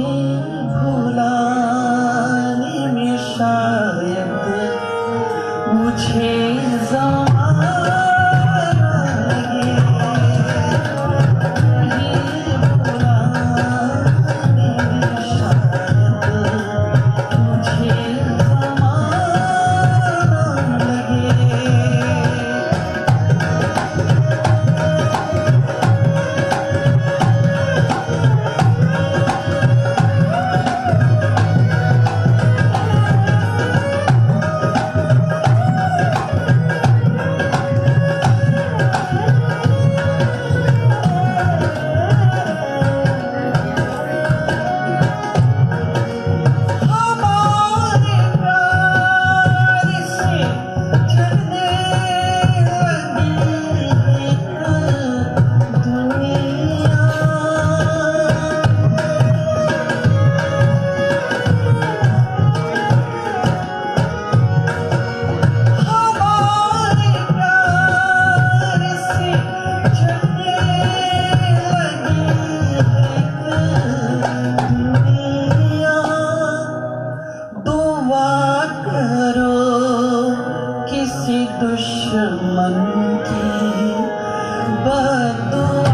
home. दुआ करो किसी दुश्मन की बदुआ